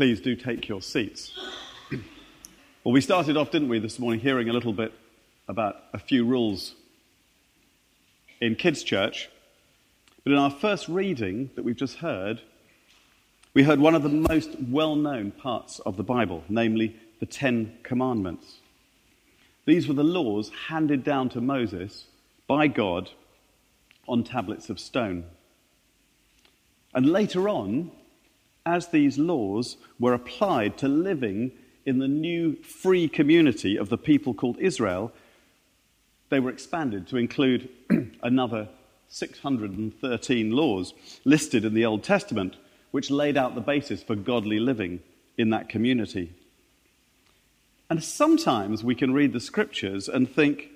Please do take your seats. well, we started off, didn't we, this morning, hearing a little bit about a few rules in kids' church. But in our first reading that we've just heard, we heard one of the most well known parts of the Bible, namely the Ten Commandments. These were the laws handed down to Moses by God on tablets of stone. And later on, as these laws were applied to living in the new free community of the people called Israel, they were expanded to include another 613 laws listed in the Old Testament, which laid out the basis for godly living in that community. And sometimes we can read the scriptures and think,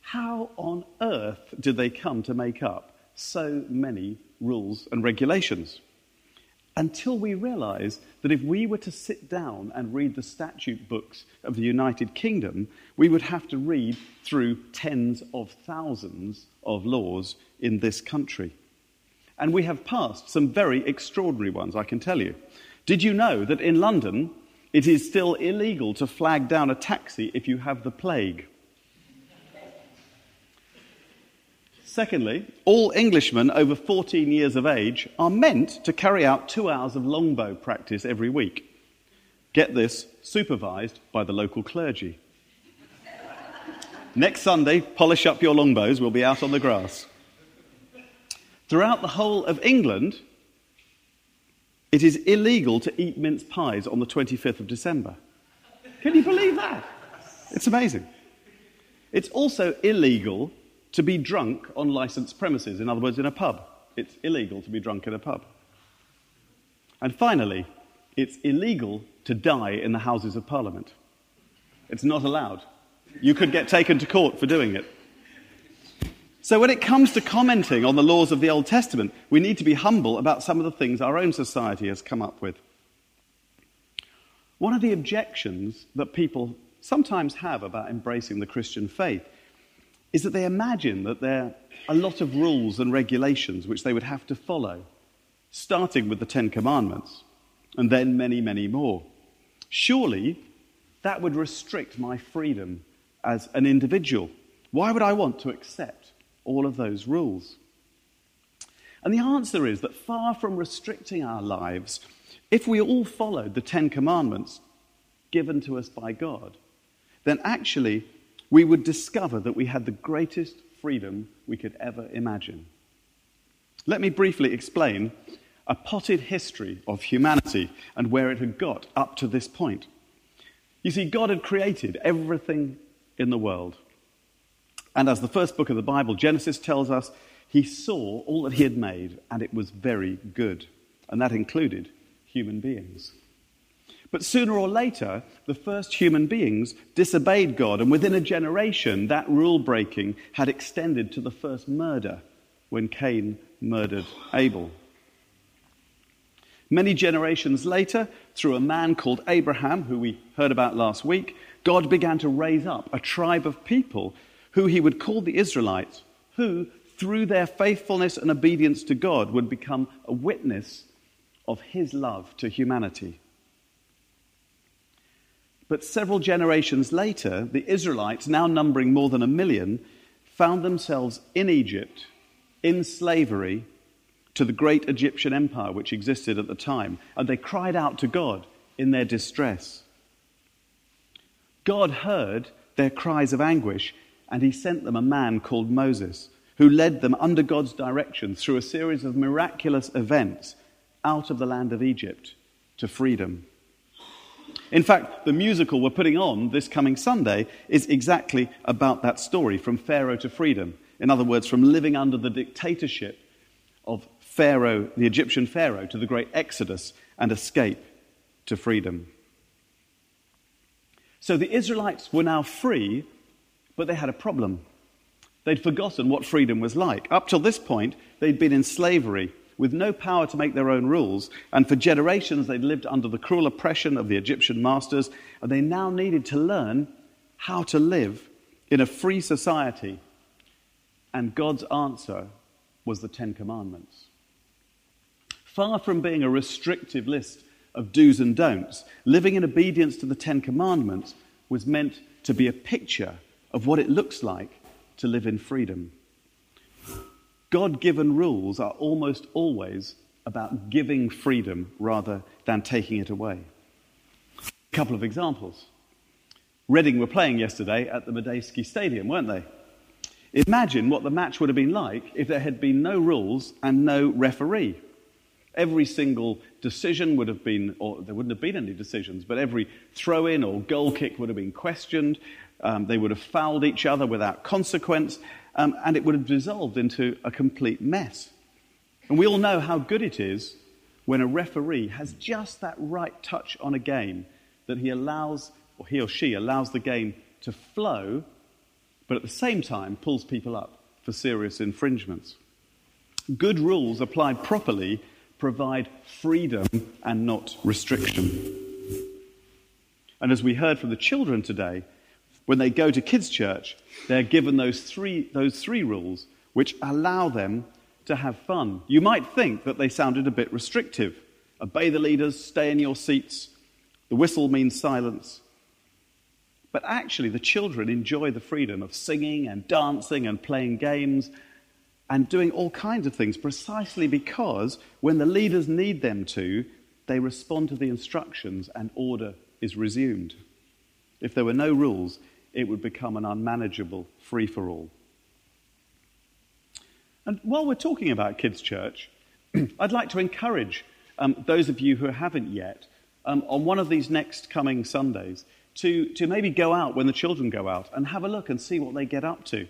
how on earth did they come to make up so many rules and regulations? Until we realize that if we were to sit down and read the statute books of the United Kingdom, we would have to read through tens of thousands of laws in this country. And we have passed some very extraordinary ones, I can tell you. Did you know that in London it is still illegal to flag down a taxi if you have the plague? Secondly, all Englishmen over 14 years of age are meant to carry out two hours of longbow practice every week. Get this, supervised by the local clergy. Next Sunday, polish up your longbows, we'll be out on the grass. Throughout the whole of England, it is illegal to eat mince pies on the 25th of December. Can you believe that? It's amazing. It's also illegal to be drunk on licensed premises, in other words, in a pub. It's illegal to be drunk in a pub. And finally, it's illegal to die in the Houses of Parliament. It's not allowed. You could get taken to court for doing it. So, when it comes to commenting on the laws of the Old Testament, we need to be humble about some of the things our own society has come up with. One of the objections that people sometimes have about embracing the Christian faith is that they imagine that there are a lot of rules and regulations which they would have to follow, starting with the Ten Commandments, and then many, many more. Surely that would restrict my freedom as an individual. Why would I want to accept all of those rules? And the answer is that far from restricting our lives, if we all followed the Ten Commandments given to us by God, then actually we would discover that we had the greatest freedom we could ever imagine. Let me briefly explain a potted history of humanity and where it had got up to this point. You see, God had created everything in the world. And as the first book of the Bible, Genesis, tells us, he saw all that he had made, and it was very good. And that included human beings. But sooner or later, the first human beings disobeyed God, and within a generation, that rule breaking had extended to the first murder when Cain murdered Abel. Many generations later, through a man called Abraham, who we heard about last week, God began to raise up a tribe of people who he would call the Israelites, who, through their faithfulness and obedience to God, would become a witness of his love to humanity. But several generations later, the Israelites, now numbering more than a million, found themselves in Egypt, in slavery to the great Egyptian empire which existed at the time, and they cried out to God in their distress. God heard their cries of anguish, and he sent them a man called Moses, who led them under God's direction through a series of miraculous events out of the land of Egypt to freedom. In fact, the musical we're putting on this coming Sunday is exactly about that story from Pharaoh to freedom. In other words, from living under the dictatorship of Pharaoh, the Egyptian Pharaoh, to the great Exodus and escape to freedom. So the Israelites were now free, but they had a problem. They'd forgotten what freedom was like. Up till this point, they'd been in slavery with no power to make their own rules, and for generations they'd lived under the cruel oppression of the Egyptian masters, and they now needed to learn how to live in a free society. And God's answer was the Ten Commandments. Far from being a restrictive list of do's and don'ts, living in obedience to the Ten Commandments was meant to be a picture of what it looks like to live in freedom. God given rules are almost always about giving freedom rather than taking it away. A couple of examples. Reading were playing yesterday at the Madejski Stadium, weren't they? Imagine what the match would have been like if there had been no rules and no referee. Every single decision would have been, or there wouldn't have been any decisions, but every throw in or goal kick would have been questioned. Um, they would have fouled each other without consequence, um, and it would have dissolved into a complete mess. And we all know how good it is when a referee has just that right touch on a game that he allows, or he or she allows the game to flow, but at the same time pulls people up for serious infringements. Good rules applied properly provide freedom and not restriction. And as we heard from the children today, when they go to kids' church, they're given those three, those three rules which allow them to have fun. You might think that they sounded a bit restrictive. Obey the leaders, stay in your seats. The whistle means silence. But actually, the children enjoy the freedom of singing and dancing and playing games and doing all kinds of things precisely because when the leaders need them to, they respond to the instructions and order is resumed. If there were no rules, it would become an unmanageable free for all. And while we're talking about Kids Church, I'd like to encourage um, those of you who haven't yet um, on one of these next coming Sundays to, to maybe go out when the children go out and have a look and see what they get up to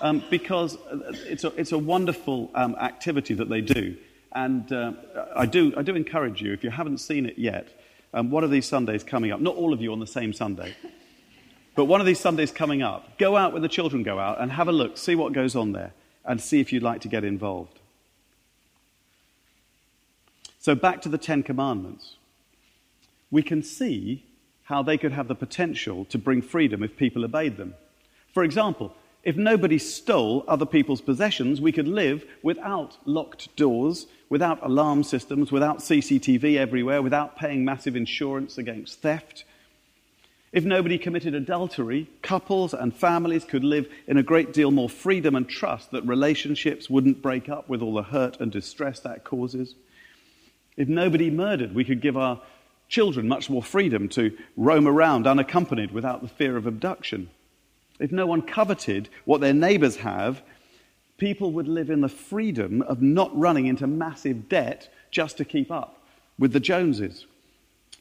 um, because it's a, it's a wonderful um, activity that they do. And uh, I, do, I do encourage you, if you haven't seen it yet, um, one of these Sundays coming up, not all of you on the same Sunday, but one of these Sundays coming up, go out when the children go out and have a look, see what goes on there, and see if you'd like to get involved. So, back to the Ten Commandments. We can see how they could have the potential to bring freedom if people obeyed them. For example, if nobody stole other people's possessions, we could live without locked doors, without alarm systems, without CCTV everywhere, without paying massive insurance against theft. If nobody committed adultery, couples and families could live in a great deal more freedom and trust that relationships wouldn't break up with all the hurt and distress that causes. If nobody murdered, we could give our children much more freedom to roam around unaccompanied without the fear of abduction if no one coveted what their neighbors have, people would live in the freedom of not running into massive debt just to keep up with the Joneses.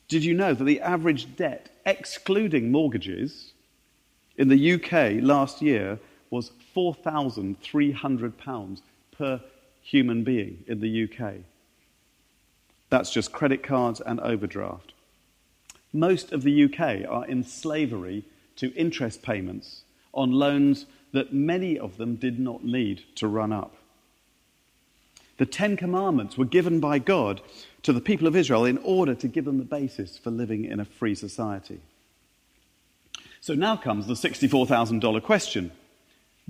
Did you know that the average debt, excluding mortgages, in the UK last year was £4,300 per human being in the UK? That's just credit cards and overdraft. Most of the UK are in slavery to interest payments on loans that many of them did not need to run up. The Ten Commandments were given by God to the people of Israel in order to give them the basis for living in a free society. So now comes the $64,000 question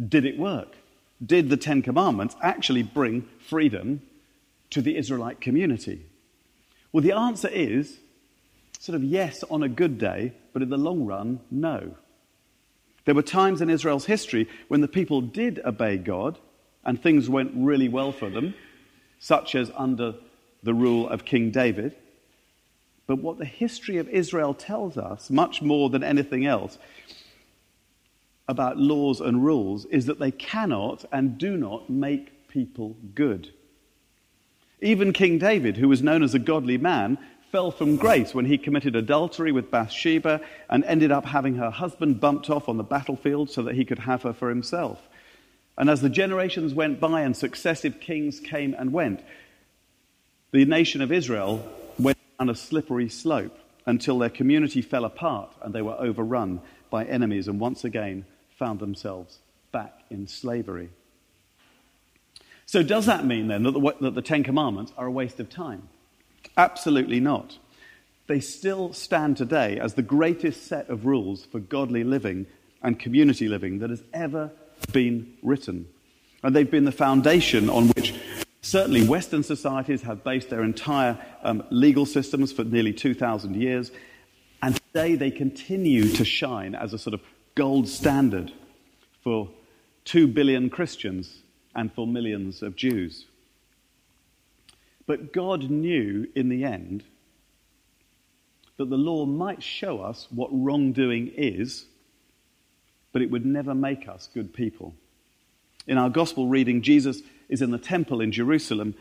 Did it work? Did the Ten Commandments actually bring freedom to the Israelite community? Well, the answer is sort of yes on a good day, but in the long run, no. There were times in Israel's history when the people did obey God and things went really well for them, such as under the rule of King David. But what the history of Israel tells us, much more than anything else, about laws and rules is that they cannot and do not make people good. Even King David, who was known as a godly man, fell from grace when he committed adultery with Bathsheba and ended up having her husband bumped off on the battlefield so that he could have her for himself. And as the generations went by and successive kings came and went, the nation of Israel went down a slippery slope until their community fell apart and they were overrun by enemies and once again found themselves back in slavery. So, does that mean then that the, that the Ten Commandments are a waste of time? Absolutely not. They still stand today as the greatest set of rules for godly living and community living that has ever been written. And they've been the foundation on which Certainly, Western societies have based their entire um, legal systems for nearly 2,000 years, and today they continue to shine as a sort of gold standard for 2 billion Christians and for millions of Jews. But God knew in the end that the law might show us what wrongdoing is, but it would never make us good people. In our gospel reading, Jesus is in the temple in Jerusalem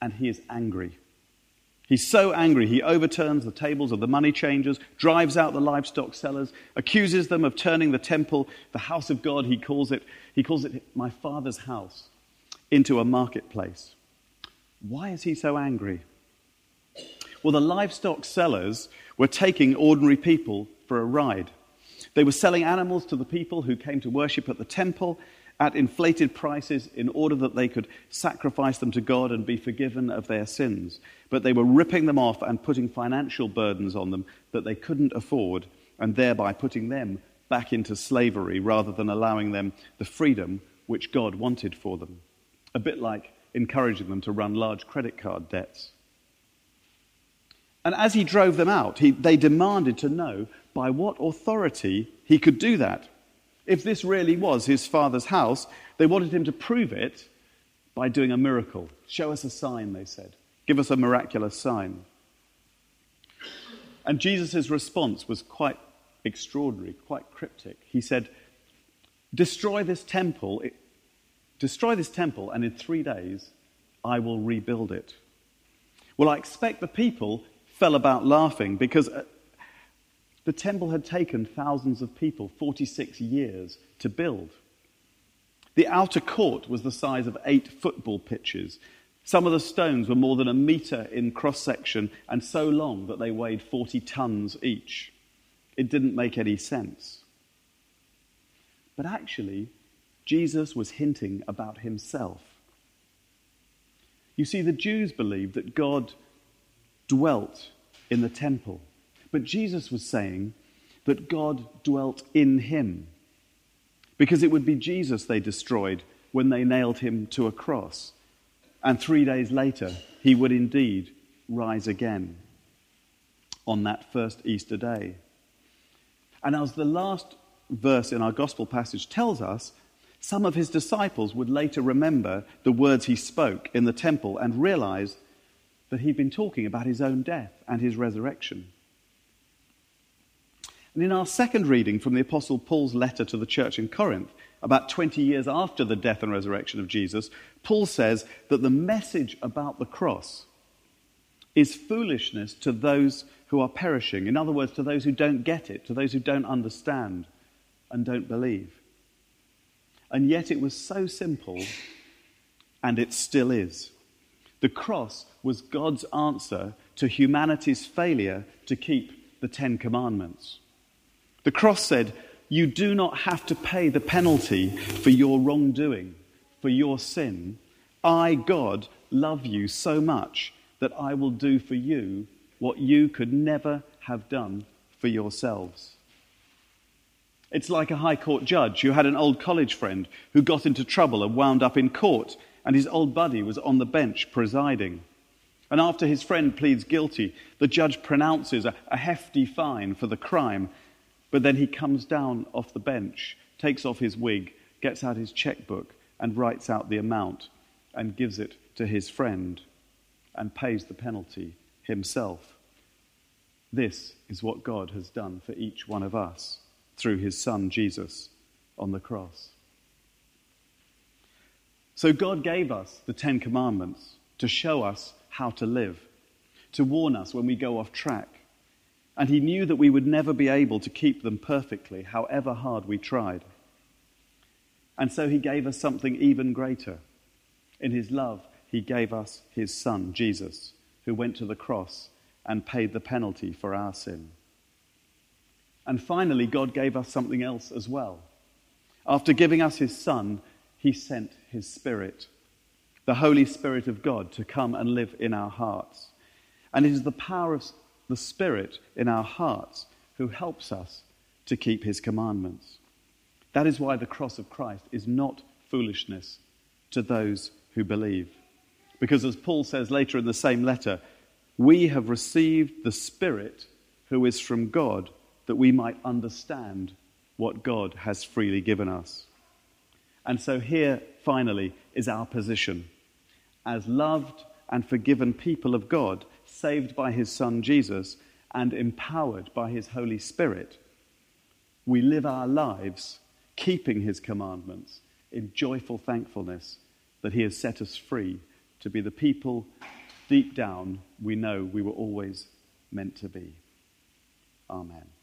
and he is angry. He's so angry, he overturns the tables of the money changers, drives out the livestock sellers, accuses them of turning the temple, the house of God, he calls it, he calls it my father's house, into a marketplace. Why is he so angry? Well, the livestock sellers were taking ordinary people for a ride. They were selling animals to the people who came to worship at the temple, at inflated prices in order that they could sacrifice them to God and be forgiven of their sins. But they were ripping them off and putting financial burdens on them that they couldn't afford, and thereby putting them back into slavery rather than allowing them the freedom which God wanted for them. A bit like encouraging them to run large credit card debts. And as he drove them out, he, they demanded to know by what authority he could do that. If this really was his father's house, they wanted him to prove it by doing a miracle. Show us a sign, they said. Give us a miraculous sign. And Jesus' response was quite extraordinary, quite cryptic. He said, Destroy this temple, destroy this temple, and in three days I will rebuild it. Well, I expect the people fell about laughing because uh, the temple had taken thousands of people 46 years to build. The outer court was the size of eight football pitches. Some of the stones were more than a meter in cross section and so long that they weighed 40 tons each. It didn't make any sense. But actually, Jesus was hinting about himself. You see, the Jews believed that God dwelt in the temple. But Jesus was saying that God dwelt in him because it would be Jesus they destroyed when they nailed him to a cross. And three days later, he would indeed rise again on that first Easter day. And as the last verse in our gospel passage tells us, some of his disciples would later remember the words he spoke in the temple and realize that he'd been talking about his own death and his resurrection. And in our second reading from the Apostle Paul's letter to the church in Corinth, about 20 years after the death and resurrection of Jesus, Paul says that the message about the cross is foolishness to those who are perishing. In other words, to those who don't get it, to those who don't understand and don't believe. And yet it was so simple, and it still is. The cross was God's answer to humanity's failure to keep the Ten Commandments. The cross said, You do not have to pay the penalty for your wrongdoing, for your sin. I, God, love you so much that I will do for you what you could never have done for yourselves. It's like a high court judge who had an old college friend who got into trouble and wound up in court, and his old buddy was on the bench presiding. And after his friend pleads guilty, the judge pronounces a, a hefty fine for the crime but then he comes down off the bench, takes off his wig, gets out his checkbook, and writes out the amount and gives it to his friend and pays the penalty himself. This is what God has done for each one of us through his Son Jesus on the cross. So God gave us the Ten Commandments to show us how to live, to warn us when we go off track, and he knew that we would never be able to keep them perfectly, however hard we tried. And so he gave us something even greater. In his love, he gave us his son, Jesus, who went to the cross and paid the penalty for our sin. And finally, God gave us something else as well. After giving us his son, he sent his spirit, the Holy Spirit of God, to come and live in our hearts. And it is the power of the Spirit in our hearts who helps us to keep his commandments. That is why the cross of Christ is not foolishness to those who believe. Because as Paul says later in the same letter, we have received the Spirit who is from God that we might understand what God has freely given us. And so here, finally, is our position. As loved and forgiven people of God, saved by his Son Jesus, and empowered by his Holy Spirit, we live our lives keeping his commandments in joyful thankfulness that he has set us free to be the people deep down we know we were always meant to be. Amen.